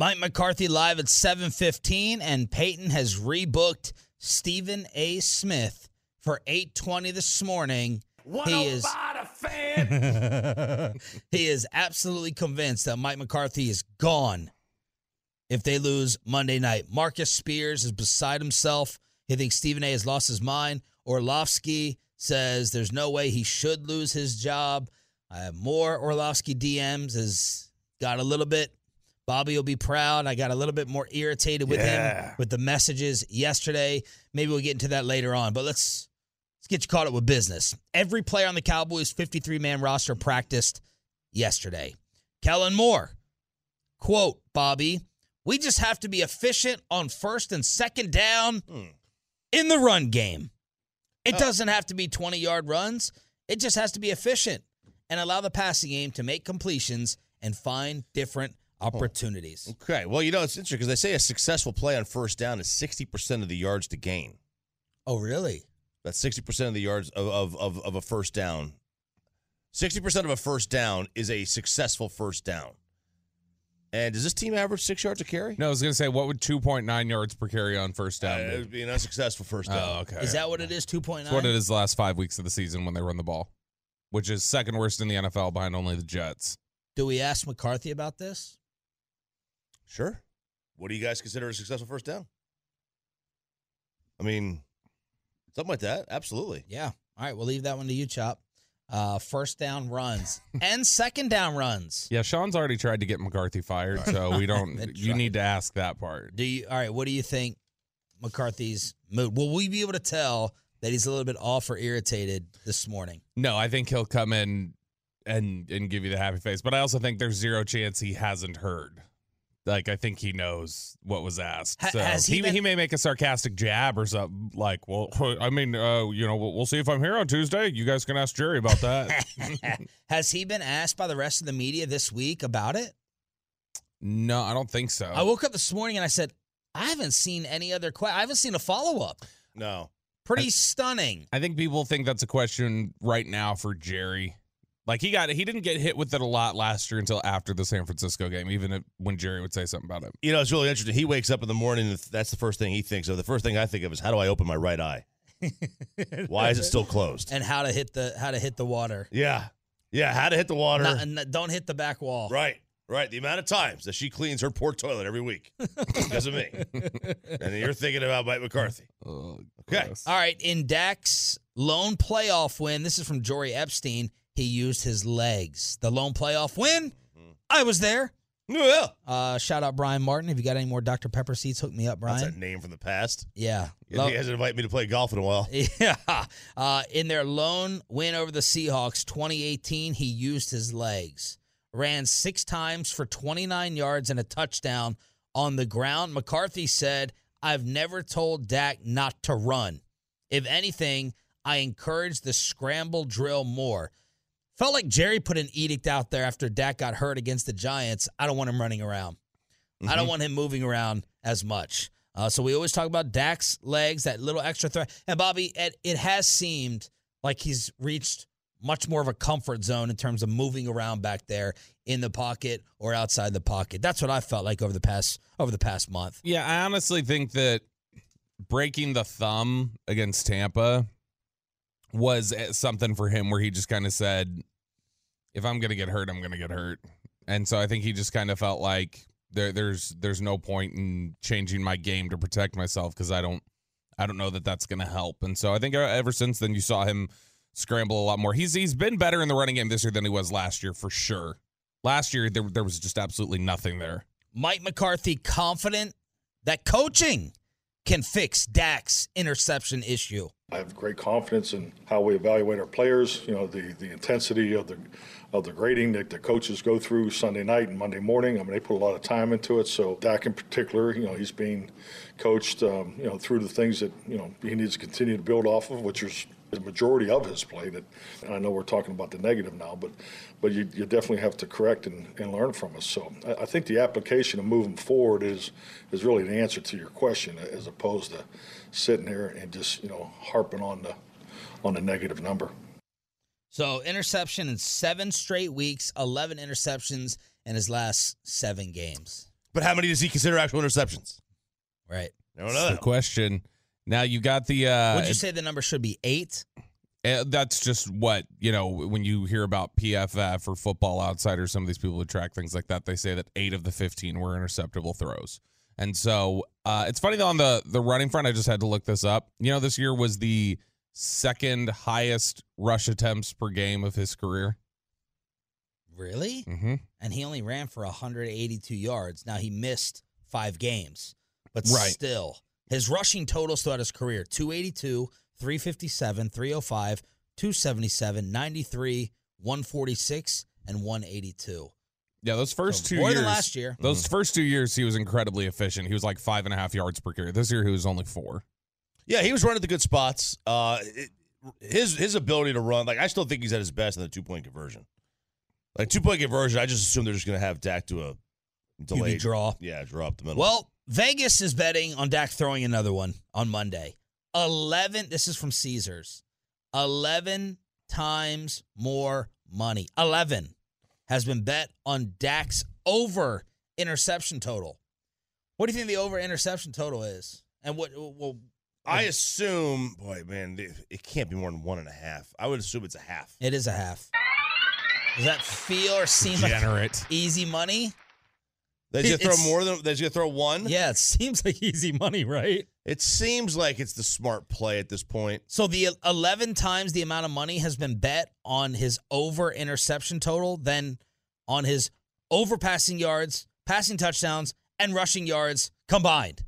Mike McCarthy live at 7:15 and Peyton has rebooked Stephen A. Smith for 8:20 this morning. He is He is absolutely convinced that Mike McCarthy is gone if they lose Monday night. Marcus Spears is beside himself. He thinks Stephen A has lost his mind. Orlovsky says there's no way he should lose his job. I have more Orlovsky DMs has got a little bit Bobby will be proud. I got a little bit more irritated with Yeah. him with the messages yesterday. Maybe we'll get into that later on, but let's let's get you caught up with business. Every player on the Cowboys 53 man roster practiced yesterday. Kellen Moore, quote, Bobby, we just have to be efficient on first and second down hmm. in the run game. It oh. doesn't have to be 20 yard runs, it just has to be efficient and allow the passing game to make completions and find different opportunities. Okay. Well, you know, it's interesting because they say a successful play on first down is 60% of the yards to gain. Oh, really? That's 60% of the yards of, of, of, of a first down. 60% of a first down is a successful first down. And does this team average six yards a carry? No, I was going to say, what would 2.9 yards per carry on first Uh, down it be? would be an unsuccessful first down. Oh, okay. Is that what it is? 2.9? That's what it is the last five weeks of the season when they run the ball, which is second worst in the NFL behind only the Jets. Do we ask McCarthy about this? Sure. What do you guys consider a successful first down? I mean, something like that. Absolutely. Yeah. All right, we'll leave that one to you, Chop. Uh, first down runs and second down runs. Yeah, Sean's already tried to get McCarthy fired, so we don't. You need to ask that part. Do you? All right. What do you think McCarthy's mood? Will we be able to tell that he's a little bit off or irritated this morning? No, I think he'll come in and and give you the happy face, but I also think there's zero chance he hasn't heard. Like I think he knows what was asked. Ha- so has he he, been- he may make a sarcastic jab or something like, "Well, I mean, uh, you know, we'll, we'll see if I'm here on Tuesday. You guys can ask Jerry about that." Has he been asked by the rest of the media this week about it? no, I don't think so. I woke up this morning and I said, I haven't seen any other question. I haven't seen a follow up. No. Pretty stunning. I think people think that's a question right now for Jerry. Like he got he didn't get hit with it a lot last year until after the San Francisco game, even if, when Jerry would say something about it. You know, it's really interesting. He wakes up in the morning, and that's the first thing he thinks of. The first thing I think of is how do I open my right eye? Why is it still closed? And how to hit the how to hit the water. Yeah. Yeah. How to hit the water. Not- and don't hit the back wall. Right. Right. The amount of times that she cleans her poor toilet every week because of me. and you're thinking about Mike McCarthy. Oh, Okay. gross. All right, in Dak's lone playoff win, this is from Jori Epstein. He used his legs. The lone playoff win. I was there. Yeah. Uh, shout out Brian Martin. If you got any more Dr. Pepper seats, hook me up, That's Brian. a name from the past. Yeah. He hasn't invited me to play golf in a while. Yeah. Uh, in their lone win over the Seahawks 2018, he used his legs. Ran six times for 29 yards and a touchdown on the ground. McCarthy said, I've never told Dak not to run. If anything, I encourage the scramble drill more. Felt like Jerry put an edict out there after Dak got hurt against the Giants. I don't want him running around. I don't want him moving around as much. Uh, so we always talk about Dak's legs, that little extra threat. And Bobby, it, it has seemed like he's reached much more of a comfort zone in terms of moving around back there in the pocket or outside the pocket. That's what I felt like over the past over the past month. Yeah, I honestly think that breaking the thumb against Tampa was eh, something for him where he just kind of said, if I'm to get hurt, I'm to get hurt. And so I think he just kind of felt like there, there's there's no point in changing my game to protect myself because I don't I don't know that that's to help. And so I think uh, ever since then you saw him scramble a lot more. He's he's been better in the running game this year than he was last year for sure. Last year there there was just absolutely nothing there. Mike McCarthy confident that coaching can fix Dak's interception issue. I have great confidence in how we evaluate our players. You know, the, the intensity of the of the grading that the coaches go through Sunday night and Monday morning. I mean, they put a lot of time into it. So Dak in particular, you know, he's being coached, um, you know, through the things that you know he needs to continue to build off of, which is the majority of his play. That and I know we're talking about the negative now, but but you, you definitely have to correct and, and learn from us. So I, I think the application of moving forward is is really the answer to your question, as opposed to sitting here and just you know harping on the on the negative number. So interception in seven straight weeks, eleven interceptions in his last seven games. But how many does he consider actual interceptions? Right. I don't That's the question. Now you got the. Uh, Would you say the number should be eight? Uh, that's just what you know when you hear about PFF or Football Outsider. Some of these people who track things like that, they say that eight of the fifteen were interceptable throws. And so uh, it's funny though on the the running front. I just had to look this up. You know, this year was the second highest rush attempts per game of his career. Really? Mm-hmm. And he only ran for 182 yards. Now he missed five games, but Right. still, his rushing totals throughout his career 282, 357, 305, 277, 93, 146, and 182. Yeah, those first So two more years. than last year. Those first two years, he was incredibly efficient. He was like five and a half yards per carry. This year, he was only four. Yeah, he was running the good spots. Uh, it, his his ability to run, like I still think he's at his best in the two point conversion. Like two point conversion, I just assume they're just going to have Dak do a delayed QB draw. Yeah, draw up the middle. Well, Vegas is betting on Dak throwing another one on Monday. 11, this is from Caesars. 11 times more money. 11 has been bet on Dak's over interception total. What do you think the over interception total is? And what well I assume, boy, man, it, it can't be more than one and a half. I would assume it's a half. it is a half. Does that feel or seem like easy money? Going to throw more than going to throw one. Yeah, it seems like easy money, right? It seems like it's the smart play at this point. So the 11 times the amount of money has been bet on his over interception total than on his over passing yards, passing touchdowns, and rushing yards combined.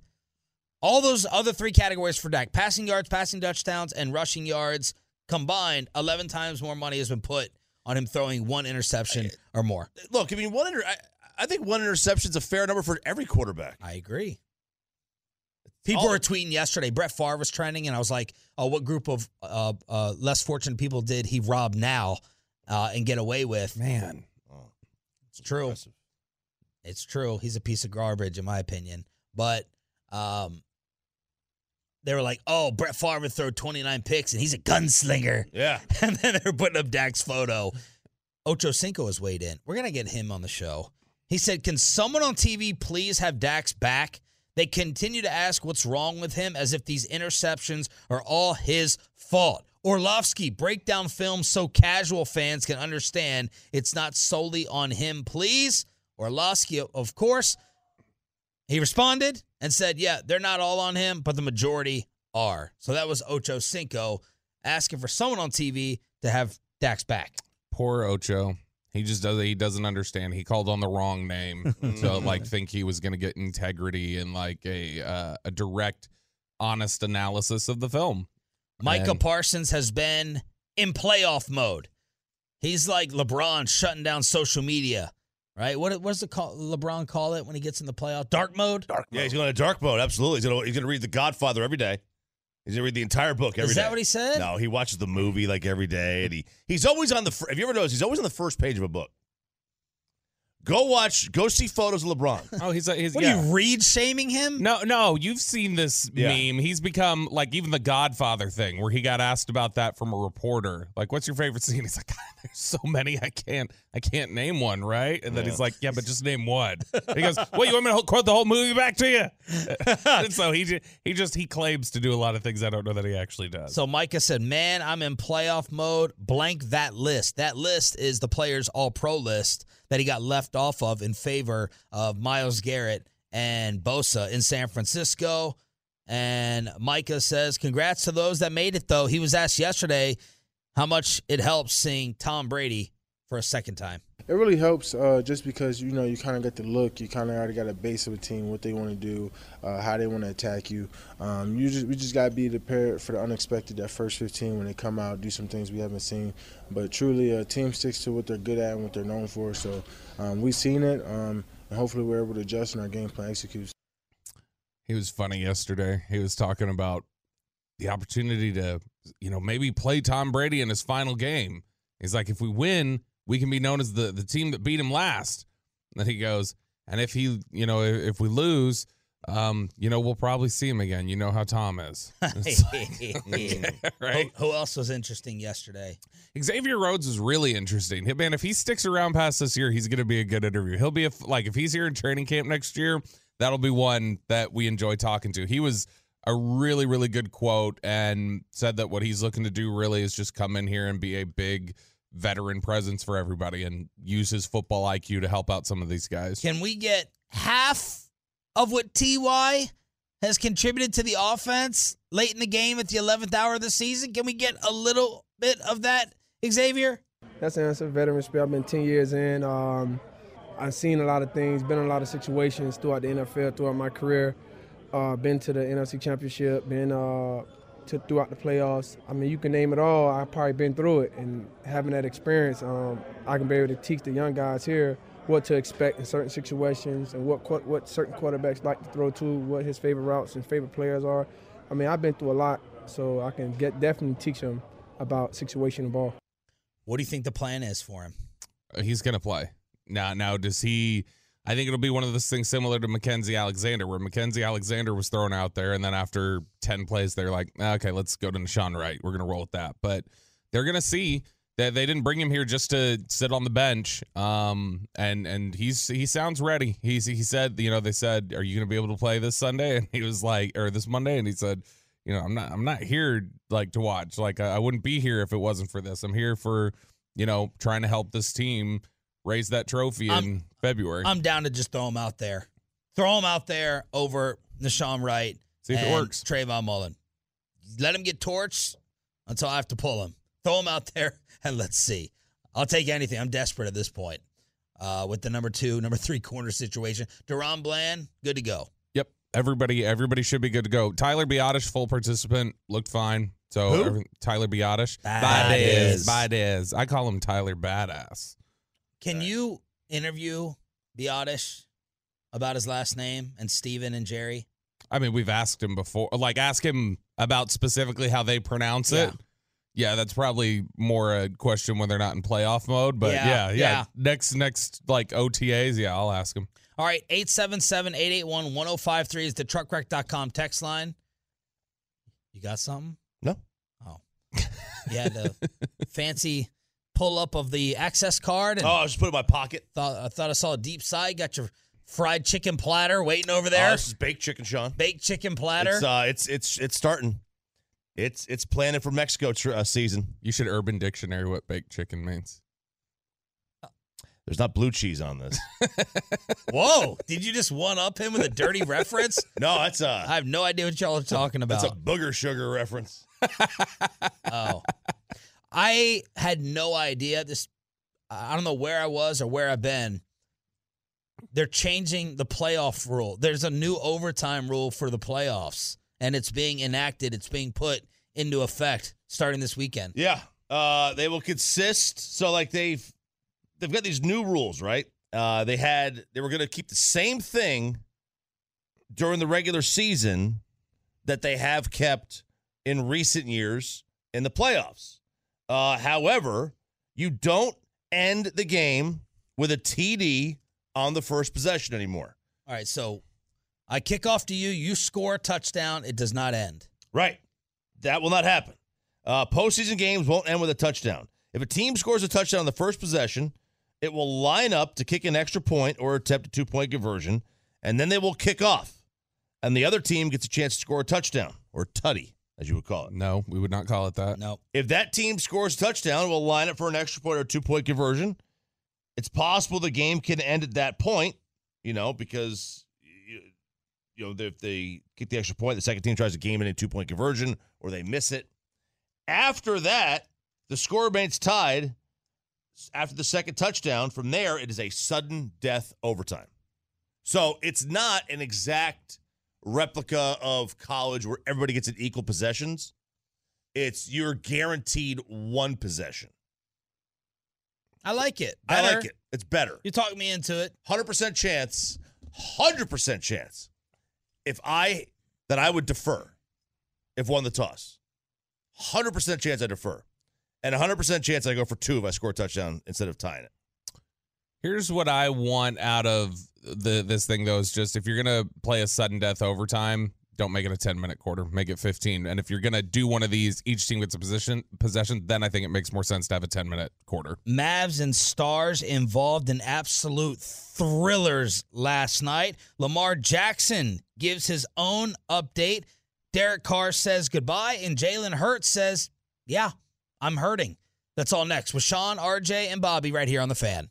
All those other three categories for Dak passing yards, passing touchdowns, and rushing yards combined, 11 times more money has been put on him throwing one interception or more. Look, I mean, one inter- I, I think one interception is a fair number for every quarterback. I agree. People all- were tweeting yesterday. Brett Favre was trending, and I was like, "Oh, what group of uh, uh, less fortunate people did he rob now uh, and get away with?" Man. Oh, It's true. impressive. It's true. He's a piece of garbage, in my opinion. But um, they were like, "Oh, Brett Favre threw 29 picks, and he's a gunslinger." Yeah. And then they were putting up Dak's photo. Ocho Cinco has weighed in. We're gonna get him on the show. He said, "Can someone on TV please have Dak's back?" They continue to ask what's wrong with him as if these interceptions are all his fault. Orlovsky, break down film so casual fans can understand it's not solely on him, please. Orlovsky, of course, he responded and said, Yeah, they're not all on him, but the majority are. So that was Ocho Cinco asking for someone on TV to have Dak's back. Poor Ocho. He just does He doesn't understand. He called on the wrong name to like think he was going to get integrity and like a uh, a direct, honest analysis of the film. Micah And- Parsons has been in playoff mode. He's like LeBron shutting down social media, right? What what does it call, LeBron call it when he gets in the playoff? Dark mode. Dark Yeah, he's going to dark mode. Absolutely. He's going to he's going to read The Godfather every day. He's going to read the entire book every day. Is that what he said? No, he watches the movie like every day, and he he's always on the. fir- Have you ever noticed? He's always on the first page of a book. Go watch. Go see photos of LeBron. Oh, he's a, he's What yeah. are you read shaming him? No, no, you've seen this Yeah. meme. He's become like even the Godfather thing, where he got asked about that from a reporter. Like, "What's your favorite scene?" He's like, "There's so many, I can't, I can't name one." Right? And then he's like, "Yeah, but just name one." And he goes, "What? You want me to quote the whole movie back to you?" and so he ju- he just he claims to do a lot of things I don't know that he actually does. So Micah said, "Man, I'm in playoff mode. Blank that list. That list is the players all pro list that he got left off of in favor of Myles Garrett and Bosa in San Francisco." And Micah says, "Congrats to those that made it though." He was asked yesterday how much it helps seeing Tom Brady for a second time. It really helps uh, just because you know you kind of get the look. You kind of already got a base of a team, what they want to do, uh, how they want to attack you. Um, you just we just got to be prepared for the unexpected. That first 15 when they come out, do some things we haven't seen. But truly, a team sticks to what they're good at and what they're known for. So um, we've seen it, um, and hopefully we're able to adjust and our game plan executes. He was funny yesterday. He was talking about the opportunity to, you know, maybe play Tom Brady in his final game. He's like, if we win we can be known as the the team that beat him last. And then he goes, and if he, you know, if, if we lose, um, you know, we'll probably see him again. You know how Tom is, like, right? Who, who, else was interesting yesterday? Xavier Rhodes is really interesting. Man, if he sticks around past this year, he's going to be a good interview. He'll be a, like if he's here in training camp next year, that'll be one that we enjoy talking to. He was a really really good quote and said that what he's looking to do really is just come in here and be a big veteran presence for everybody and use his football IQ to help out some of these guys. Can we get half of what TY has contributed to the offense late in the game at the 11th hour of the season? Can we get a little bit of that, Xavier? That's an answer. Veteran spirit. I've been 10 years in. Um, I've seen a lot of things, been in a lot of situations throughout the NFL, throughout my career. Uh, been to the NFC Championship, been uh, to throughout the playoffs. I mean, you can name it all. I've probably been through it, and having that experience, um, I can be able to teach the young guys here what to expect in certain situations and what what certain quarterbacks like to throw to, what his favorite routes and favorite players are. I mean, I've been through a lot, so I can get definitely teach them about situational ball. What do you think the plan is for him? Uh, he's going to play now. Now, does he? I think it'll be one of those things similar to Mackenzie Alexander, where Mackenzie Alexander was thrown out there, and then after 10 plays, they're like, okay, let's go to Nahshon Wright. We're going to roll with that. But they're going to see that they didn't bring him here just to sit on the bench. Um, and and he's he sounds ready. He's he said, you know, they said, are you going to be able to play this Sunday? And he was like, or this Monday, and he said, you know, I'm not I'm not here like to watch. Like I, I wouldn't be here if it wasn't for this. I'm here for you know trying to help this team raise that trophy I'm, in February. I'm down to just throw him out there. Throw him out there over Nahshon Wright. See if it works. Trayvon Mullen. Let him get torched until I have to pull him. Throw him out there and let's see. I'll take anything. I'm desperate at this point. Uh, with the number two, number three corner situation. DaRon Bland, good to go. Yep. Everybody, everybody should be good to go. Tyler Biadasz, full participant, looked fine. So Tyler Biadasz. Badass. Badass. I call him Tyler Badass. Can right. you interview Biadasz about his last name and Steven and Jerry? I mean, we've asked him before. Like, ask him about specifically how they pronounce it. Yeah, that's probably more a question when they're not in playoff mode. But yeah, yeah. yeah. yeah. Next, next, like OTAs, yeah, I'll ask him. All right, 877 881 1053 is the truckwreck.com text line. You got something? No. Oh. Yeah, the fancy pull up of the access card. And oh, I just put it in my pocket. Thought I thought I saw a deep side. Got your fried chicken platter waiting over there. Oh, this is baked chicken, Sean. Baked chicken platter. It's uh, it's it's it's starting. It's it's planning for Mexico tr- uh, season. You should Urban Dictionary what baked chicken means. There's not blue cheese on this. Whoa! Did you just one up him with a dirty reference? No, that's a. I have no idea what y'all are talking about. It's a booger sugar reference. oh, I had no idea. This, I don't know where I was or where I've been. They're changing the playoff rule. There's a new overtime rule for the playoffs, and it's being enacted. It's being put into effect starting this weekend. Yeah, uh, they will consist. So, like they've they've got these new rules, right? Uh, they had they were going to keep the same thing during the regular season that they have kept in recent years in the playoffs. Uh, however, you don't end the game with a TD on the first possession anymore. All right, so I kick off to you. You score a touchdown. It does not end. Right. That will not happen. Uh, postseason games won't end with a touchdown. If a team scores a touchdown on the first possession, it will line up to kick an extra point or attempt a two point conversion, and then they will kick off. And the other team gets a chance to score a touchdown or tutty as you would call it. No, we would not call it that. No. If that team scores a touchdown, we'll line up for an extra point or two point conversion. It's possible the game can end at that point, you know, because you know if they get the extra point, the second team tries to game in a two point conversion or they miss it. After that, the score remains tied. after the second touchdown, from there, it is a sudden death overtime. So it's not an exact replica of college where everybody gets an equal possessions. It's you're guaranteed one possession. I like it. I like it. It's better. You talked me into it. 100% chance, 100% chance if I that I would defer if won the toss. 100% chance I defer. And 100% chance I go for two if I score a touchdown instead of tying it. Here's what I want out of the this thing though is just if you're gonna play a sudden death overtime, don't make it a 10 minute quarter, make it 15. And if you're gonna do one of these, each team gets a position possession, then I think it makes more sense to have a 10 minute quarter. Mavs and Stars involved in absolute thrillers last night. Lamar Jackson gives his own update. Derek Carr says goodbye, and Jalen Hurts says, Yeah, I'm hurting. That's all next with Sean, RJ, and Bobby right here on the fan.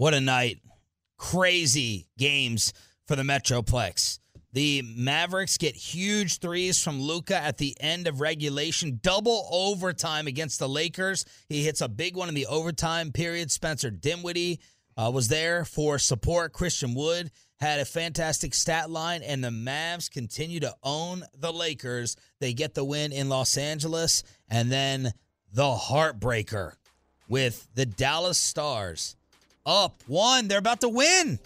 What a night. Crazy games for the Metroplex. The Mavericks get huge threes from Luka at the end of regulation, double overtime against the Lakers. He hits a big one in the overtime period. Spencer Dinwiddie uh, was there for support. Christian Wood had a fantastic stat line, and the Mavs continue to own the Lakers. They get the win in Los Angeles, and then the heartbreaker with the Dallas Stars up one. They're about to win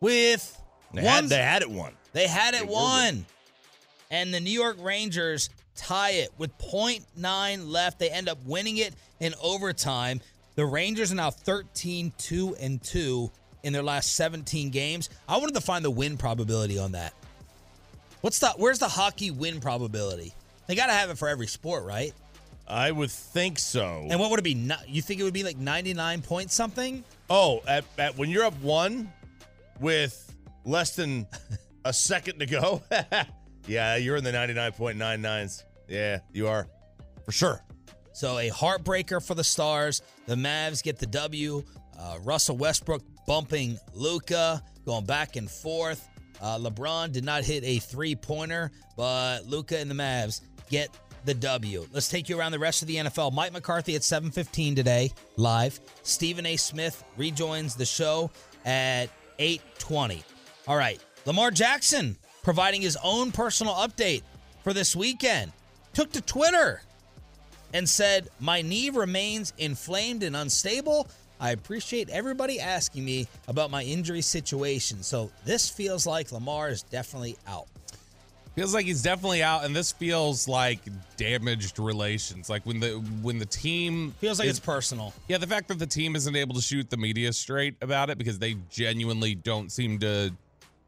with They, one. had, they had it won. They had it won. And the New York Rangers tie it with 0.9 left. They end up winning it in overtime. The Rangers are now 13 2 and 2 in their last 17 games. I wanted to find the win probability on that. What's the where's the hockey win probability? They got to have it for every sport, right? I would think so. And what would it be? You think it would be like 99 point something? Oh, at, at when you're up one with less than a second to go, yeah, you're in the 99.99s. Yeah, you are. For sure. So a heartbreaker for the Stars. The Mavs get the W. Uh, Russell Westbrook bumping Luka, going back and forth. Uh, LeBron did not hit a three pointer, but Luka and the Mavs get the W. Let's take you around the rest of the NFL. Mike McCarthy at 7:15 today, live. Stephen A. Smith rejoins the show at 8:20. All right, Lamar Jackson providing his own personal update for this weekend. Took to Twitter and said, My knee remains inflamed and unstable. I appreciate everybody asking me about my injury situation. So this feels like Lamar is definitely out. Feels like he's definitely out, and this feels like damaged relations. Like when the when the team Feels like is- it's personal. Yeah, the fact that the team isn't able to shoot the media straight about it because they genuinely don't seem to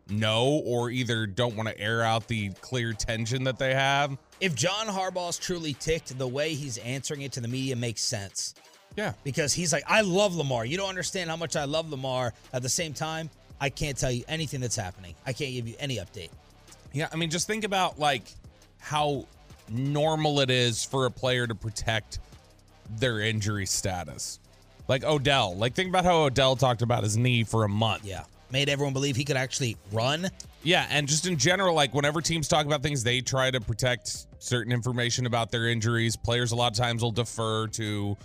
know or either don't want to air out the clear tension that they have. If John Harbaugh's truly ticked, the way he's answering it to the media makes sense. Yeah. Because he's like, I love Lamar. You don't understand how much I love Lamar. At the same time, I can't tell you anything that's happening. I can't give you any update. Yeah, I mean, just think about like how normal it is for a player to protect their injury status. Like Odell. Like think about how Odell talked about his knee for a month. Yeah. Made everyone believe he could actually run. Yeah, and just in general, like whenever teams talk about things, they try to protect certain information about their injuries. Players a lot of times will defer to,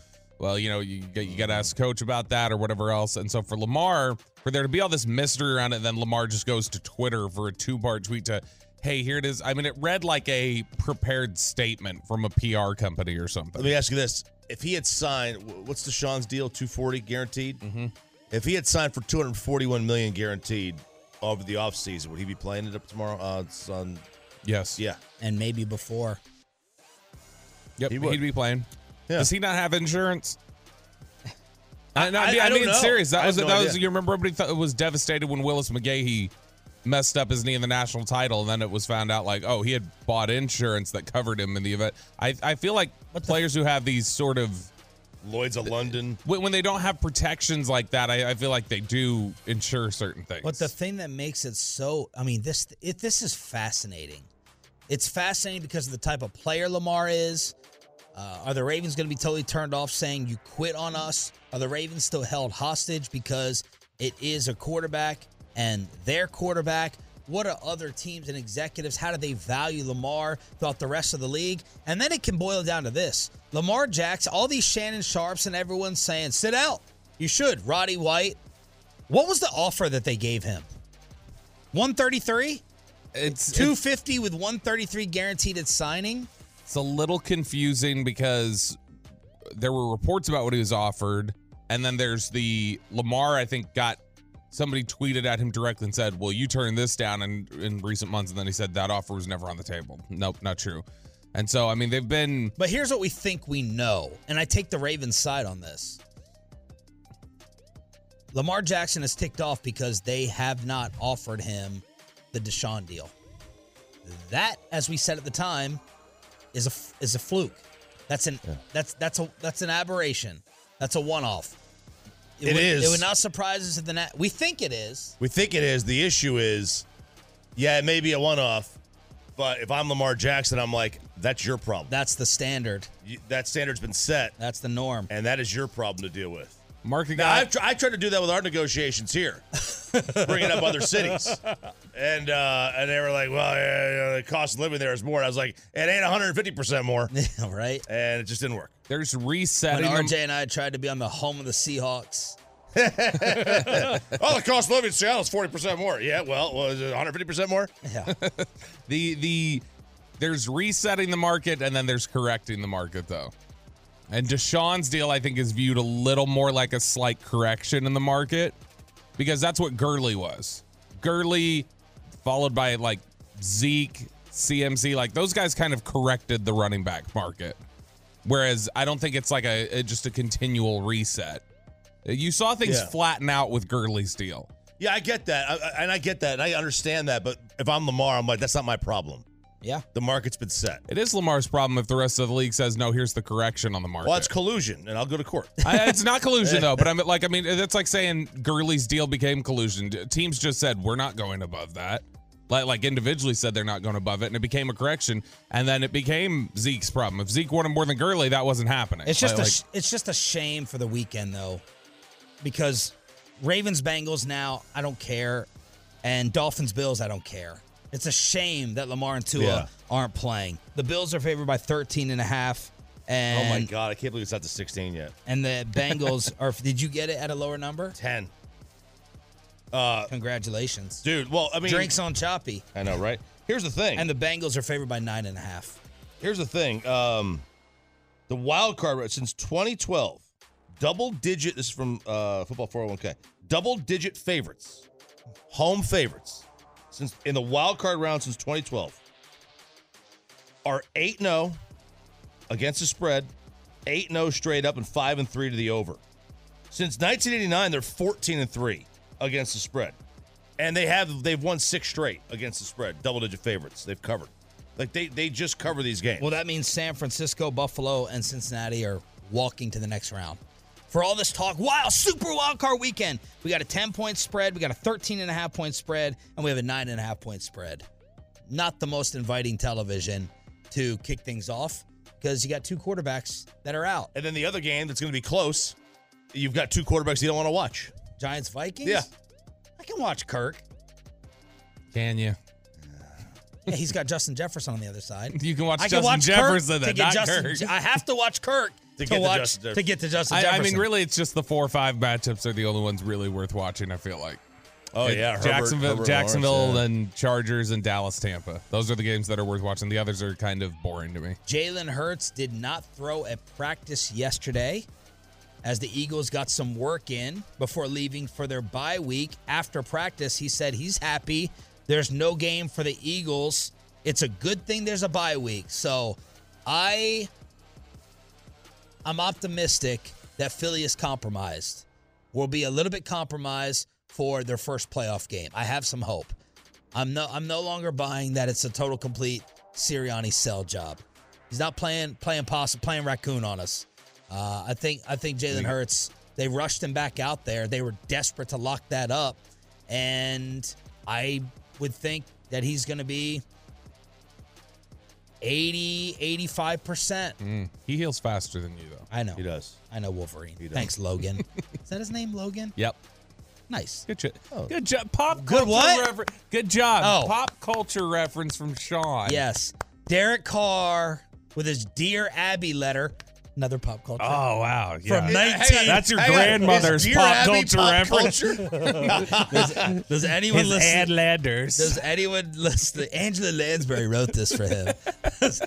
well, you know, you you got to ask coach about that or whatever else. And so for Lamar, for there to be all this mystery around it, then Lamar just goes to Twitter for a two part tweet to, hey, here it is. I mean, it read like a prepared statement from a PR company or something. Let me ask you this: If he had signed, wh- what's Deshaun's deal? Two forty guaranteed. Mm-hmm. If he had signed for two hundred forty one million guaranteed over the offseason, would he be playing it up tomorrow? Uh, it's on. Yes. Yeah. And maybe before. Yep. He He would. would be playing. Yeah. Does he not have insurance? I- I, no, I- I, mean, I I mean, know. serious. That have was no that was. You remember everybody thought it was devastated when Willis McGahee messed up his knee in the national title, and then it was found out like, oh, he had bought insurance that covered him in the event. I I feel like players who have these sort of Lloyd's of London. when, when they don't have protections like that, I, I feel like they do insure certain things. But the thing that makes it so, I mean, this it, this is fascinating. It's fascinating because of the type of player Lamar is. Uh, are the Ravens going to be totally turned off saying you quit on us? Are the Ravens still held hostage because it is a quarterback and their quarterback? What are other teams and executives? How do they value Lamar throughout the rest of the league? And then it can boil down to this Lamar Jackson, all these Shannon Sharpes and everyone's saying, sit out. You should. Roddy White. What was the offer that they gave him? 133? it's 250 with 133 guaranteed at signing? It's a little confusing because there were reports about what he was offered, and then there's the Lamar. I think got somebody tweeted at him directly and said, "Well, you turned this down in in recent months," and then he said that offer was never on the table. Nope, not true. And so, I mean, they've been But here's what we think we know, and I take the Ravens' side on this. Lamar Jackson is ticked off because they have not offered him the Deshaun deal. That, as we said at the time, is a is a fluke. That's an that's that's a that's an aberration. That's a one off. It would, is. It would not surprise us if the na- we think it is. We think it is. The issue is, yeah, it may be a one off, but if I'm Lamar Jackson, I'm like, that's your problem. That's the standard. You- that standard's been set, That's the norm. and that is your problem to deal with. market Now, guy. I've, tr- I tried to do that with our negotiations here, bringing up other cities, and uh, and they were like, "Well, yeah, yeah, the cost of living there is more." And I was like, "It ain't 150 percent more," right? and it just didn't work. There's When resetting. them- RJ and I tried to be on the home of the Seahawks. oh, the cost of living in Seattle is 40 percent more. Yeah, well, was it 150 percent more? Yeah. the the there's resetting the market and then there's correcting the market though. And Deshaun's deal I think is viewed a little more like a slight correction in the market because that's what Gurley was. Gurley followed by like Zeke, CMC, like those guys kind of corrected the running back market. Whereas I don't think it's like a, a- just a continual reset. You saw things Yeah. flatten out with Gurley's deal. Yeah, I get that, I, I- and I get that, and I understand that. But if I'm Lamar, I'm like, that's not my problem. Yeah. The market's been set. It is Lamar's problem if the rest of the league says no. Here's the correction on the market. Well, it's collusion, and I'll go to court. I, it's not collusion though, but I'm like, I mean, that's like saying Gurley's deal became collusion. Teams just said we're not going above that. Like, like individually said they're not going above it, and it became a correction, and then it became Zeke's problem. If Zeke wanted more than Gurley, that wasn't happening. It's just Like- a sh- it's just a shame for the weekend though, because Ravens Bengals now I don't care, and Dolphins Bills I don't care. It's a shame that Lamar and Tua Yeah. aren't playing. The Bills are favored by 13 and a half. And, oh my god, I can't believe it's not to 16 yet. And the Bengals are. Did you get it at a lower number? 10. Uh, Congratulations, dude. Well, I mean, Drinks on choppy. I know, right? Here's the thing. And the Bengals are favored by nine and a half. Here's the thing. Um, the wild card since 2012, double digit. This is from uh, Football 401k. Double digit favorites, home favorites, since in the wild card round since 2012 are eight 0 against the spread, eight 0 straight up, and five and three to the over. Since 1989, they're 14 and three against the spread, and they have they've won six straight against the spread, double digit favorites. They've covered. Like they they just cover these games. Well, that means San Francisco, Buffalo, and Cincinnati are walking to the next round. For all this talk, wow, super wild card weekend. We got a 10 point spread, we got a 13 and a half point spread, and we have a nine and a half point spread. Not the most inviting television. to kick things off because you got two quarterbacks that are out. And then the other game that's going to be close, you've got two quarterbacks you don't want to watch. Giants Vikings. Yeah. I can watch Kirk. Can you? Yeah, he's got Justin Jefferson on the other side. You can watch I Justin can watch Jefferson, Kirk to get not Justin. Kirk. I have to watch Kirk to, To get to watch Justin Jefferson. to get to Justin I, I mean, really, it's just the four or five matchups are the only ones really worth watching. I feel like. Oh, It- yeah. Herbert- Jacksonville, Herbert Jacksonville, Lawrence, yeah. and Chargers and Dallas, Tampa. Those are the games that are worth watching. The others are kind of boring to me. Jalen Hurts did not throw at practice yesterday as the Eagles got some work in before leaving for their bye week. After practice, he said he's happy. There's no game for the Eagles. It's a good thing there's a bye week. So I I'm optimistic that Philly is compromised. Will be a little bit compromised for their first playoff game. I have some hope. I'm no I'm no longer buying that it's a total complete Sirianni sell job. He's not playing playing possum playing raccoon on us. Uh, I think I think Jalen Hurts. They rushed him back out there. They were desperate to lock that up, and I would think that he's going to be 80, 85 percent. Mm. He heals faster than you, though. I know. He does. I know Wolverine. He does. Thanks, Logan. Is that his name, Logan? Yep. Nice. Good, jo- good job. Pop Good culture what? refer- good job. Oh. Pop culture reference from Sean. Yes. Derek Carr with his Dear Abby letter. Another pop culture. Oh wow. Yeah. From 19. That's your Hang on. grandmother's Is pop Abby culture pop reference. culture? does, does anyone His listen? Ad Landers. Does anyone listen? Angela Lansbury wrote this for him. Does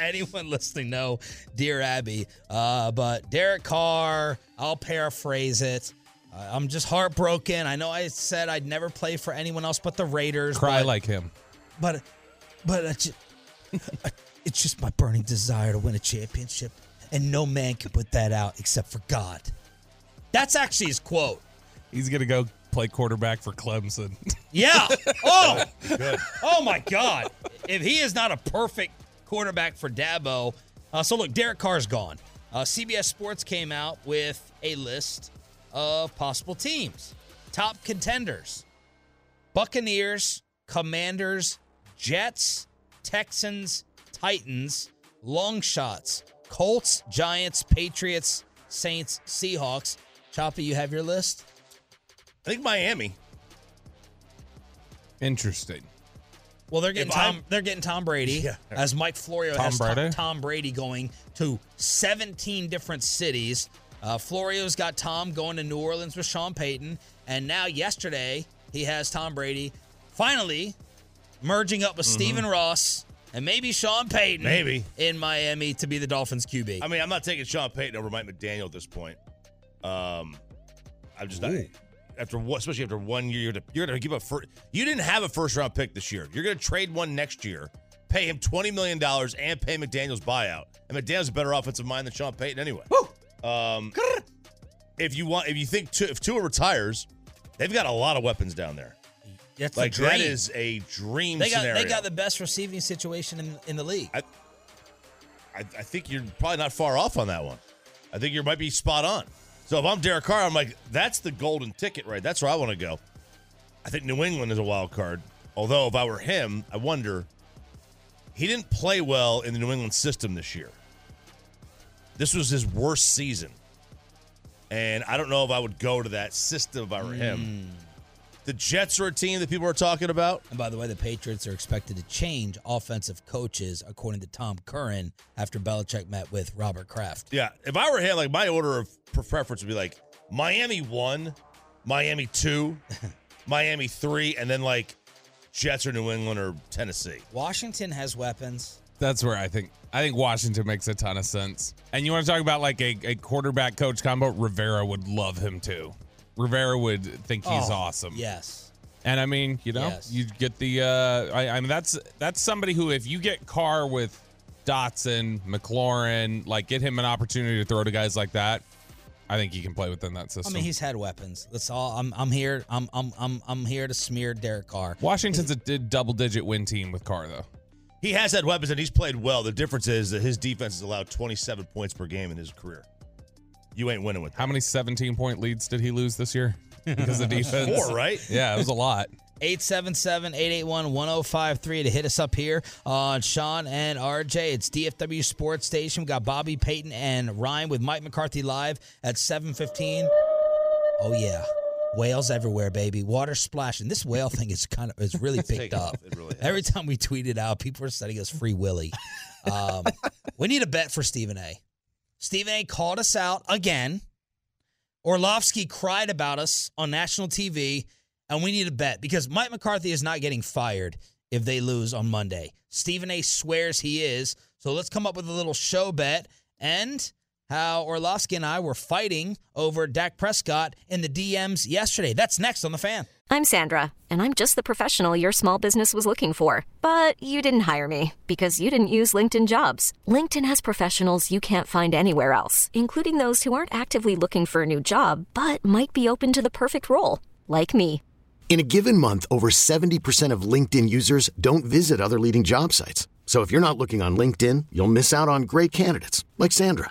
anyone listening know Dear Abby? Uh, but Derek Carr, I'll paraphrase it. Uh, I'm just heartbroken. I know I said I'd never play for anyone else but the Raiders. Cry but, like him. but, but I ju- it's just my burning desire to win a championship, and no man can put that out except for God. That's actually his quote. He's gonna go play quarterback for Clemson. Yeah. Oh, oh my God. If he is not a perfect quarterback for Dabo, uh, so look, Derek Carr's gone. Uh, CBS Sports came out with a list of possible teams, top contenders: Buccaneers, Commanders, Jets, Texans, Titans, long shots, Colts, Giants, Patriots, Saints, Seahawks. Choppy, you have your list. I think Miami. Interesting. Well, they're getting If Tom. I'm- They're getting Tom Brady Yeah. as Mike Florio Tom has Tom, Brady? Tom Brady going to 17 different cities. Uh, Florio's got Tom going to New Orleans with Sean Payton, and now yesterday he has Tom Brady finally merging up with Stephen Ross and maybe Sean Payton, Maybe. in Miami to be the Dolphins QB. I mean, I'm not taking Sean Payton over Mike McDaniel at this point. Um, I'm just not. After what, especially after one year, you're gonna, you're gonna give a first. You didn't have a first round pick this year. You're gonna trade one next year, pay him twenty million dollars, and pay McDaniel's buyout. And McDaniel's a better offensive mind than Sean Payton anyway. Um, if you want, if you think Tu- if Tua retires, they've got a lot of weapons down there. That's Like that is a dream they got scenario. they got the best receiving situation in, in the league. I, I, I think you're probably not far off on that one. I think you might be spot on. So if I'm Derek Carr, I'm like, that's the golden ticket, right? That's where I want to go. I think New England is a wild card. Although if I were him, I wonder. He didn't play well in the New England system this year. This was his worst season. And I don't know if I would go to that system if I were him. Hmm. The Jets are a team that people are talking about. And by the way, the Patriots are expected to change offensive coaches, according to Tom Curran, after Belichick met with Robert Kraft. Yeah, if I were him, like my order of preference would be like Miami one, Miami two, Miami three, and then like Jets or New England or Tennessee. Washington has weapons. That's where I think I think Washington makes a ton of sense. And you want to talk about like a, a quarterback coach combo? Rivera would love him too. Rivera would think he's Oh, awesome. Yes. And I mean, you know, Yes. you get the uh I, I mean that's that's somebody who if you get Carr with Dotson, McLaurin, like get him an opportunity to throw to guys like that, I think he can play within that system. I mean, he's had weapons. That's all. I'm. I'm here. I'm. I'm. I'm. I'm here to smear Derek Carr. Washington's a d- double digit win team with Carr though. He has had weapons and he's played well. The difference is that his defense has allowed 27 points per game in his career. You ain't winning with that. How many 17 point leads did he lose this year? Because of defense. Four, right? Yeah, it was a lot. 877 881 1053 to hit us up here on Sean and RJ. It's DFW Sports Station. We got Bobby Payton and Ryan with Mike McCarthy live at 715. Oh, yeah. Whales everywhere, baby. Water splashing. This whale thing is kind of is really picked up. really. Every time we tweet it out, people are sending us free Willy. Um, we need a bet for Stephen A. Stephen A. called us out again. Orlovsky cried about us on national TV, and we need a bet because Mike McCarthy is not getting fired if they lose on Monday. Stephen A. swears he is. So let's come up with a little show bet and how Orlovsky and I were fighting over Dak Prescott in the DMs yesterday. That's next on the fan. I'm Sandra, and I'm just the professional your small business was looking for. But you didn't hire me because you didn't use LinkedIn jobs. LinkedIn has professionals you can't find anywhere else, including those who aren't actively looking for a new job but might be open to the perfect role, like me. In a given month, over 70% of LinkedIn users don't visit other leading job sites. So if you're not looking on LinkedIn, you'll miss out on great candidates like Sandra.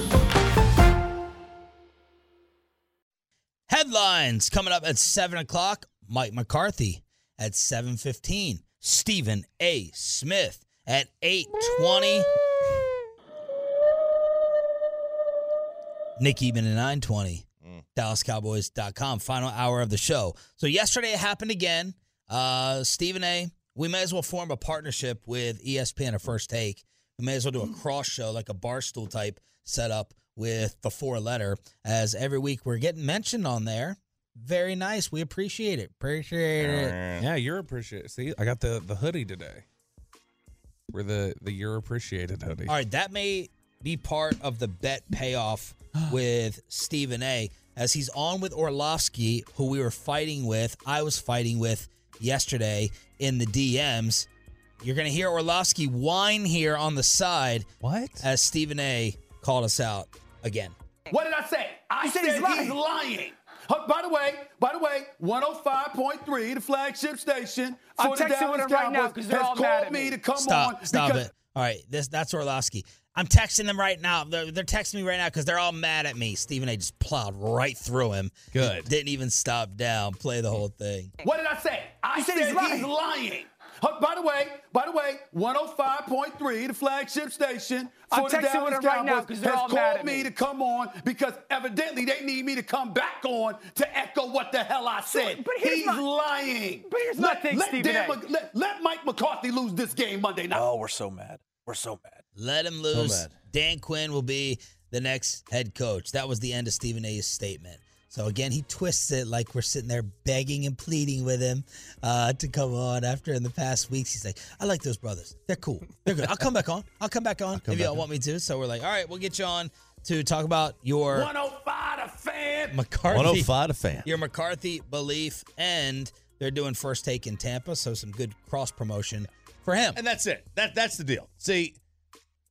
Headlines coming up at 7 o'clock. Mike McCarthy at 7.15. Stephen A. Smith at 8.20. Nick Eatman at 9.20. DallasCowboys.com. Final hour of the show. So yesterday it happened again. Uh, Stephen A., we may as well form a partnership with ESPN at First Take. We may as well do a cross show, like a barstool type setup with the four letter. As every week we're getting mentioned on there. Very nice. We appreciate it. Appreciate it. Yeah, you're appreciated. See, I got the the hoodie today. We're the the you're appreciated hoodie. All right, that may be part of the bet payoff with Stephen A. As he's on with Orlovsky, who we were fighting with, I was fighting with yesterday in the DMs. You're going to hear Orlovsky whine here on the side. What? As Stephen A. called us out again. What did I say? I said said, he's lying. he's lying. Oh, by the way, by the way, 105.3, the flagship station I'm the texting Dallas with him right now because they're all called mad at me me. to come Stop, on. stop because- it. All right, this that's Orlovsky. I'm texting them right now. They're, they're texting me right now because they're all mad at me. Stephen A. just plowed right through him. Good. Didn't even stop down. Play the whole thing. What did I say? I said said, he's lying. he's lying. Oh, by the way, by the way, 105.3, the flagship station I'm the texting Dallas with him right now Cowboys, 'cause they're has all called mad at me me. to come on because evidently they need me to come back on to echo what the hell I said. but here's he's my- lying. but here's my let, thing, let, Stephen Dan A. Let, let Mike McCarthy lose this game Monday night. Oh, we're so mad. We're so mad. Let him lose. mad. Dan Quinn will be the next head coach. That was the end of Stephen A's statement. So again, he twists it like we're sitting there begging and pleading with him uh, to come on. After in the past weeks, he's like, "I like those brothers. They're cool. They're good. I'll come back on. I'll come back on if y'all want me to." So we're like, "All right, we'll get you on to talk about your 105 the fan. McCarthy, 105 to fan. your McCarthy belief, and they're doing first take in Tampa, so some good cross promotion for him. And that's it. That that's the deal. See,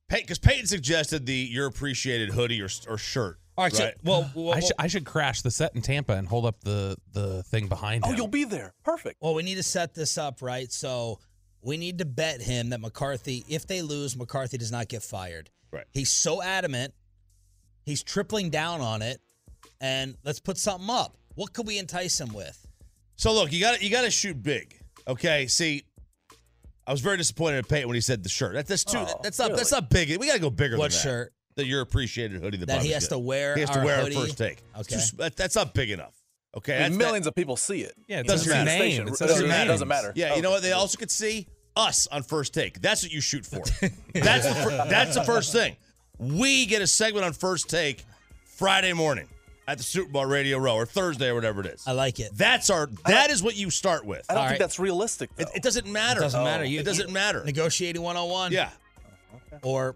because Peyton suggested the "You're Appreciated" hoodie or, or shirt. All right, so right? well, well, I should I should crash the set in Tampa and hold up the the thing behind Oh, him. you'll be there. Perfect. Well, we need to set this up right. So we need to bet him that McCarthy, if they lose, McCarthy does not get fired. Right. He's so adamant. He's tripling down on it. And let's put something up. What could we entice him with? So look, you got you got to shoot big. Okay. See, I was very disappointed in Peyton when he said the shirt. That, that's too. Oh, that's not. That's not big. We got to go bigger. What than that. shirt? That you're appreciated hoodie. That, That he Bobby's has to wear He has to wear hoodie? our first take. Okay. Just- that- that's not big enough. Okay. I mean, That's- millions of people see it. Yeah, it Doesn't says your matter. name. It It says doesn't matter. Doesn't matter. Yeah, you know oh. what? They also could see us on first take. That's what you shoot for. that's the fir- that's the first thing. We get a segment on first take Friday morning at the Super Bowl Radio Row or Thursday or whatever it is. I like it. That's our. That is what you start with. I don't All think right. that's realistic. Though. It, it doesn't matter. It doesn't matter. Oh. You, it doesn't matter. Negotiating 101 Yeah, oh, or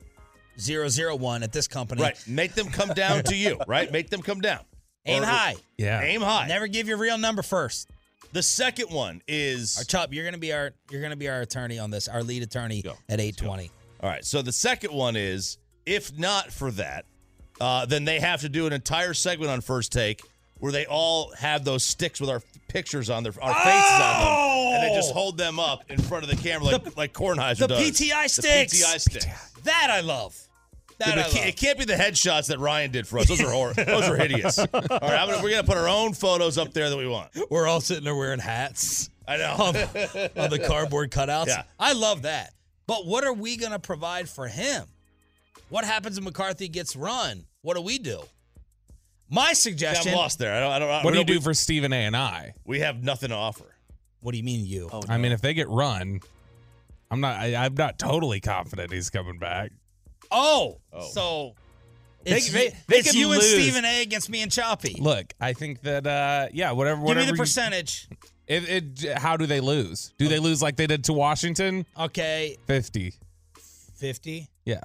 001 at this company. right. Make them come down to you. Right. Make them come down. Aim Or- high. Yeah. Aim high. Never give your real number first. The second one is Our top. you're gonna be our you're gonna be our attorney on this, our lead attorney at eight twenty. All right. So the second one is if not for that, uh, then they have to do an entire segment on first take where they all have those sticks with our pictures on their our faces on them, and they just oh! hold them up in front of the camera like like Kornheiser the does. PTI The sticks. PTI sticks. That I love. That Yeah, I it, can't, love. it can't be the headshots that Ryan did for us. Those are horror. Those are hideous. All right, gonna, we're gonna put our own photos up there that we want. We're all sitting there wearing hats I know. on, on the cardboard cutouts. Yeah. I love that. But what are we gonna provide for him? What happens if McCarthy gets run? What do we do? My See, suggestion. I'm lost there. I don't. I don't. I What do you don't- do for Stephen A. and I? We have nothing to offer. What do you mean you? Oh, I mean, if they get run, I'm not. I, I'm not totally confident he's coming back. Oh, Oh. so They- it's, they- you- they it's can you and. Stephen A. against me and Choppy. Look, I think that uh, yeah, whatever. Give whatever me the you- percentage. It, it, how do they lose? Do they lose like they did to Washington? Okay, Fifty. fifty. Yeah.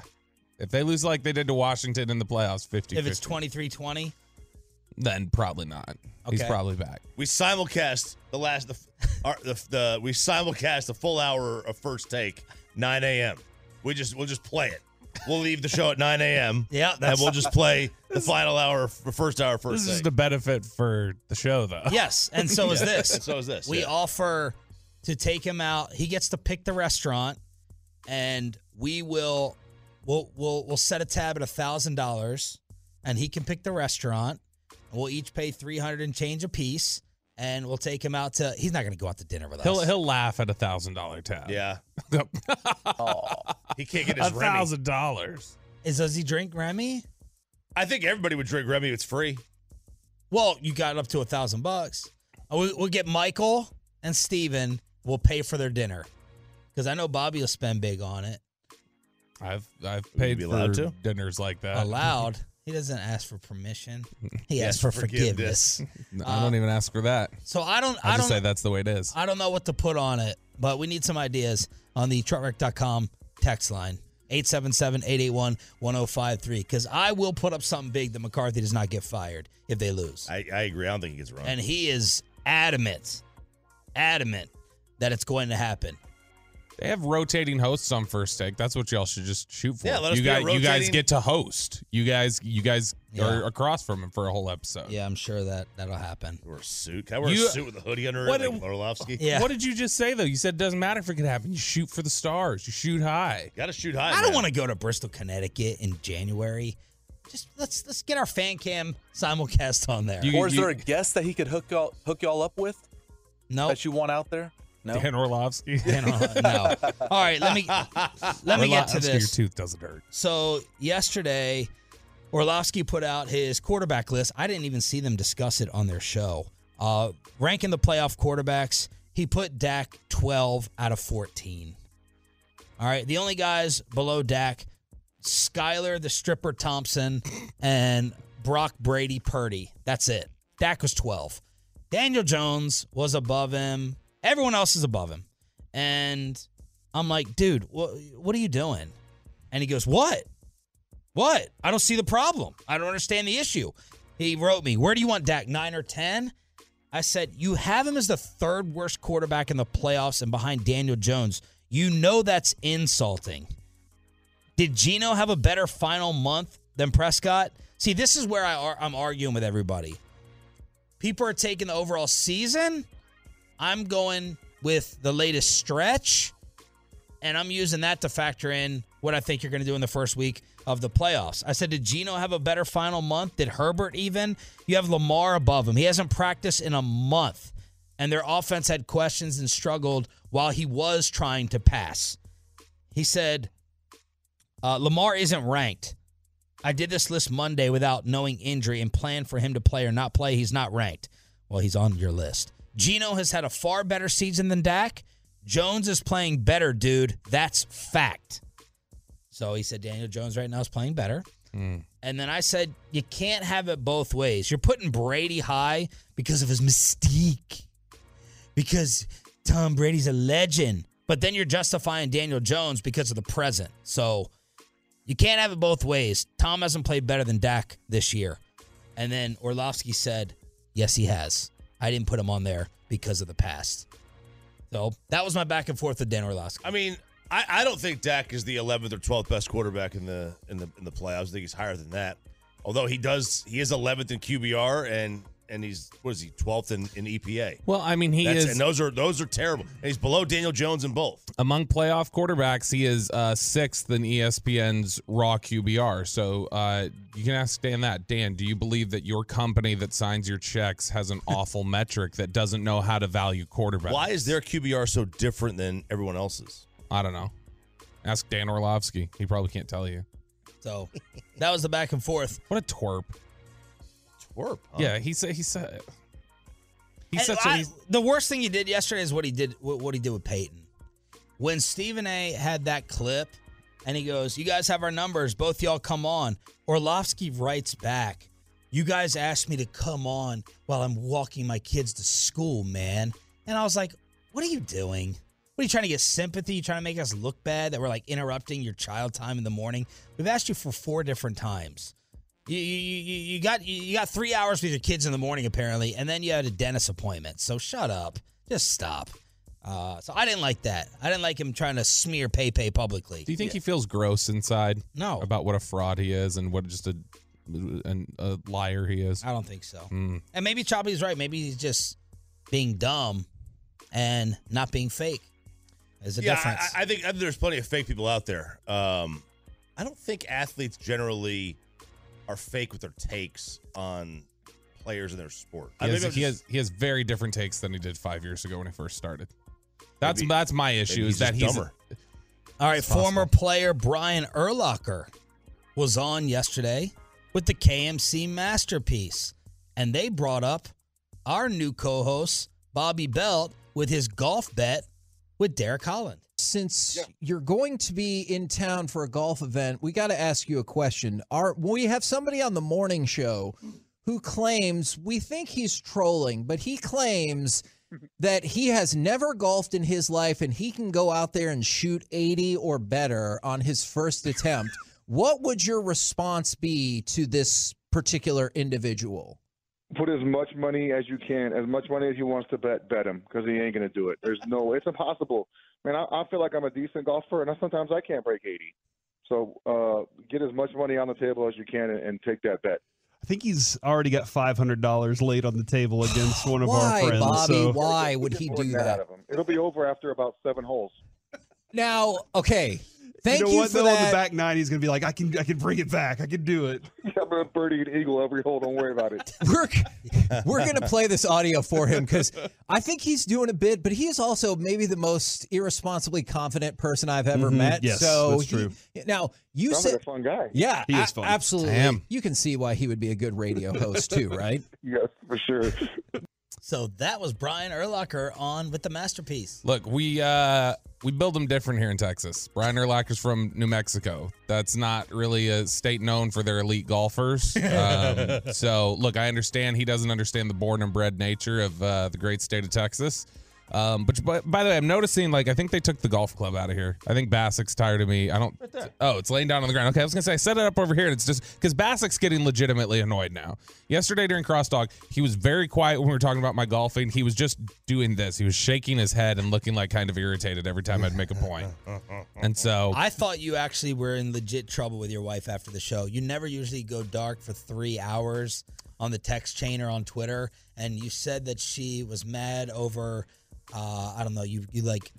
If they lose like they did to Washington in the playoffs, 50 If it's 23-20. Then probably not. He's Okay. probably back. We simulcast the last the, our, the the we simulcast the full hour of first take 9 a.m. We just we'll just play it. We'll leave the show at 9 a.m. Yeah, and that's we'll just play the final hour, the first hour, first This is take. the benefit for the show, though. Yes, and so is this. And so is this, We yeah. offer to take him out. He gets to pick the restaurant, and we will we'll we'll we'll set a tab at a thousand dollars, and he can pick the restaurant. We'll each pay three hundred and change a piece, and we'll take him out to. He's not going to go out to dinner with He'll us. he'll laugh at a thousand dollar tab. Yeah, Oh, he can't get a his Remy. thousand dollars. Is does he drink Remy? I think everybody would drink Remy. It's free. Well, you got up to a thousand bucks. Uh, we- We'll get Michael and Steven. We'll pay for their dinner because I know Bobby will spend big on it. I've I've paid be for to? dinners like that. allowed. He doesn't ask for permission. He He asks asks for for forgiveness. forgiveness. No, I uh, don't even ask for that. So I don't. I I just say don't. that's the way it is. I don't know what to put on it, but we need some ideas on the truckwreck.com text line 877-881-1053 because I will put up something big that McCarthy does not get fired if they lose. I, I agree. I don't think he gets run. And he is adamant, adamant that it's going to happen. They have rotating hosts on first take. That's what y'all should just shoot for. Yeah, let us you be a guys, you guys rotating- get to host. You guys, you guys Yeah. are across from him for a whole episode. Yeah, I'm sure that that'll happen. Wear a suit. Can I wear You- a suit with a hoodie under What it, like it- Orlovsky? Yeah. What did you just say though? You said it doesn't matter if it could happen. You shoot for the stars. You shoot high. Got to shoot high. I don't want to go to Bristol, Connecticut in January. Just let's let's get our fan cam simulcast on there. You- or is there a guest that he could hook y'all hook y'all up with no, that you want out there? No. Dan Orlovsky. Dan Orlo- no. All right, let me let me get to this. Your tooth doesn't hurt. So yesterday, Orlovsky put out his quarterback list. I didn't even see them discuss it on their show. Uh, ranking the playoff quarterbacks, he put Dak 12 out of 14. All right, the only guys below Dak, Skylar the stripper Thompson, and Brock Brady Purdy. That's it. Dak was 12. Daniel Jones was above him. Everyone else is above him. And I'm like, dude, what, what are you doing? And he goes, What? What? I don't see the problem. I don't understand the issue. He wrote me, Where do you want Dak? Nine or 10? I said, You have him as the third worst quarterback in the playoffs and behind Daniel Jones. You know that's insulting. Did Gino have a better final month than Prescott? See, this is where I I'm arguing with everybody. People are taking the overall season. I'm going with the latest stretch, and I'm using that to factor in what I think you're going to do in the first week of the playoffs. I said, did Gino have a better final month? Did Herbert even? You have Lamar above him. He hasn't practiced in a month, and their offense had questions and struggled while he was trying to pass. He said, uh, Lamar isn't ranked. I did this list Monday without knowing injury and planned for him to play or not play. He's not ranked. Well, he's on your list. Gino has had a far better season than Dak. Jones is playing better, dude. That's fact. So he said Daniel Jones right now is playing better. Hmm. And then I said, you can't have it both ways. You're putting Brady high because of his mystique, because Tom Brady's a legend. But then you're justifying Daniel Jones because of the present. So you can't have it both ways. Tom hasn't played better than Dak this year. And then Orlovsky said, yes, he has. I didn't put him on there because of the past. So that was my back and forth with Dan Orlovsky. I mean, I, I don't think Dak is the 11th or 12th best quarterback in the in the in the playoffs. I think he's higher than that. Although he does, he is 11th in QBR and and he's what is he 12th in, in EPA. Well, I mean, he That's- is and those are those are terrible. And he's below Daniel Jones in both. among playoff quarterbacks. He is uh, sixth in ESPN's raw QBR. So uh, you can ask Dan that. Dan, do you believe that your company that signs your checks has an awful metric that doesn't know how to value quarterbacks? Why is their QBR so different than everyone else's? I don't know. Ask Dan Orlovsky. He probably can't tell you. So that was the back and forth. What a twerp. Twerp. huh? Yeah, he said. He said. He's And such a. I- he's- the worst thing he did yesterday is what he did. What what he did with Peyton. When Stephen A. had that clip, and he goes, "You guys have our numbers. Both y'all come on." Orlovsky writes back, "You guys asked me to come on while I'm walking my kids to school, man." And I was like, "What are you doing? What are you trying to get sympathy? You trying to make us look bad that we're like interrupting your child time in the morning? We've asked you for four different times." You, you, you, you got you you got three hours with your kids in the morning apparently, and then you had a dentist appointment. So shut up, just stop. Uh, so I didn't like that. I didn't like him trying to smear PayPay publicly. do you think he feels gross inside? No. About what a fraud he is and what just a, an, a liar he is. I don't think so. Mm. And maybe Choppy's right. Maybe he's just being dumb and not being fake. There's a yeah, difference. I, I think I think there's plenty of fake people out there. Um, I don't think athletes generally are fake with their takes on players in their sport. I He, has, he, just- has, he has very different takes than he did five years ago when he first started. That's Maybe- that's my issue is that he's dumber. All right, former player Brian Urlacher was on yesterday with the K&C masterpiece, and they brought up our new co-host Bobby Belt with his golf bet with Derek Holland. Since you're going to be in town for a golf event, we got to ask you a question. Are we have somebody on the morning show who claims we think he's trolling, but he claims that he has never golfed in his life and he can go out there and shoot 80 or better on his first attempt. what would your response be to this particular individual? Put as much money as you can, as much money as he wants to bet, bet him because he ain't gonna do it. There's no, it's impossible. Man, I, I feel like I'm a decent golfer, and I, sometimes I can't break 80. So uh, get as much money on the table as you can and, and take that bet. I think he's already got five hundred dollars laid on the table against one of Why, our friends. Bobby? so- Why would he do that that? of him. It'll be over after about seven holes. Now, okay. Thank you know you, what? for though, that. on the back nine, he's gonna be like, I can, I can bring it back. I can do it. Yeah, I'm gonna birdie an eagle every hole. Don't worry about it. we're we're gonna play this audio for him because I think he's doing a bit, but he is also maybe the most irresponsibly confident person I've ever Mhm. met. Yes, so that's he- true. now you Sounds said like a fun guy. Yeah, He is fun. absolutely. Damn. You can see why he would be a good radio host too, right? Yes, for sure. So that was Brian Urlacher on with the masterpiece. Look, we uh we build them different here in Texas. Brian Urlacher's from New Mexico. That's not really a state known for their elite golfers. Um, so, look, I understand he doesn't understand the born and bred nature of uh, the great state of Texas. Um, but, but by the way, I'm noticing like I think they took the golf club out of here. I think Bassett's tired of me. I don't. Oh, it's laying down on the ground. Okay, I was gonna say I set it up over here, and it's just because Bassett's getting legitimately annoyed now. Yesterday during crosstalk, he was very quiet when we were talking about my golfing. He was just doing this. He was shaking his head and looking like kind of irritated every time I'd make a point. And so I thought you actually were in legit trouble with your wife after the show. You never usually go dark for three hours on the text chain or on Twitter, and you said that she was mad over, uh, I don't know, you you like.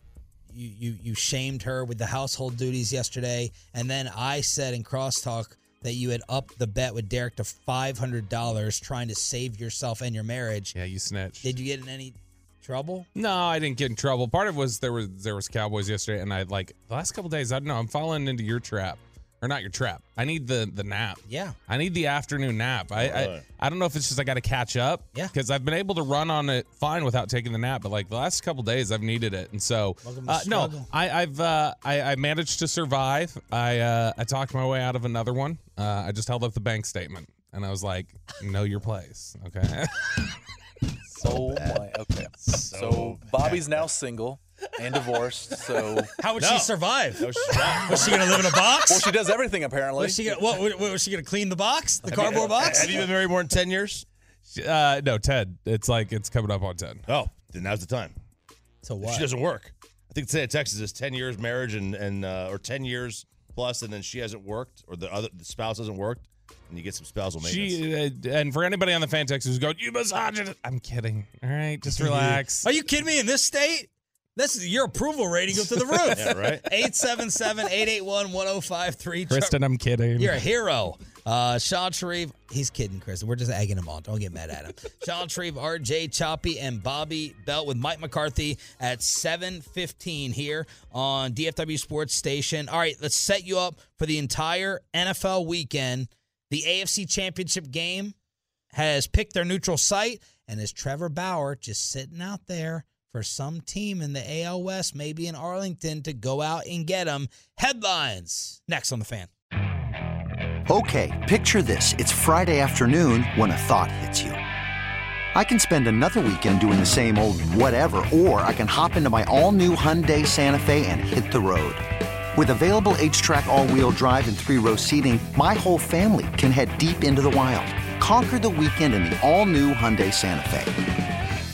You, you you shamed her with the household duties yesterday, and then I said in crosstalk that you had upped the bet with Derek to five hundred dollars, trying to save yourself and your marriage. yeah, you snitched. Did you get in any trouble? No, I didn't get in trouble. Part of it was there was there was Cowboys yesterday, and I like the last couple days. I don't know. I'm falling into your trap, or not your trap. I need the the nap. Yeah. I need the afternoon nap. I I, Right. I don't know if it's just I got to catch up. Yeah. Because I've been able to run on it fine without taking the nap, but like the last couple days I've needed it, and so Welcome to uh, no, struggle. I, I've uh, I, I managed to survive. I uh, I talked my way out of another one. Uh, I just held up the bank statement, and I was like, "Know your place." Okay. Oh my. Okay. So Bobby's now single. And divorced. So How would No. she survive? No. Was she going to live in a box? well, she does everything apparently. was she gonna, what, what, was she going to clean the box? The Have you- cardboard box? Have you been married more than 10 years? Uh, no, Ted. It's like it's coming up on ten. Oh, then now's the time. So what? She doesn't work. I think the state of Texas is 10 years marriage and, and uh, or 10 years plus, and then she hasn't worked or the other the spouse hasn't worked, and you get some spousal maintenance. She uh, and for anybody on the fan text who's going, you misogynist. I'm kidding. All right, just relax. Are you kidding me? In this state? This is your approval rating goes to the roof. Yeah, right. 877-881-1053. Kristen, I'm kidding. You're a hero. Uh, Shan Shariff, he's kidding, Kristen. We're just egging him on. Don't get mad at him. Shan Shariff, RJ Choppy, and Bobby Belt with Mike McCarthy at 7.15 here on DFW Sports Station. All right, let's set you up for the entire NFL weekend. The AFC Championship game has picked their neutral site, and is Trevor Bauer just sitting out there for some team in the AL West, maybe in Arlington, to go out and get him? Headlines next on the fan. Okay, picture this. It's Friday afternoon when a thought hits you. I can spend another weekend doing the same old whatever, or I can hop into my all new Hyundai Santa Fe and hit the road. With available HTRAC, all wheel drive, and three row seating, my whole family can head deep into the wild. Conquer the weekend in the all new Hyundai Santa Fe.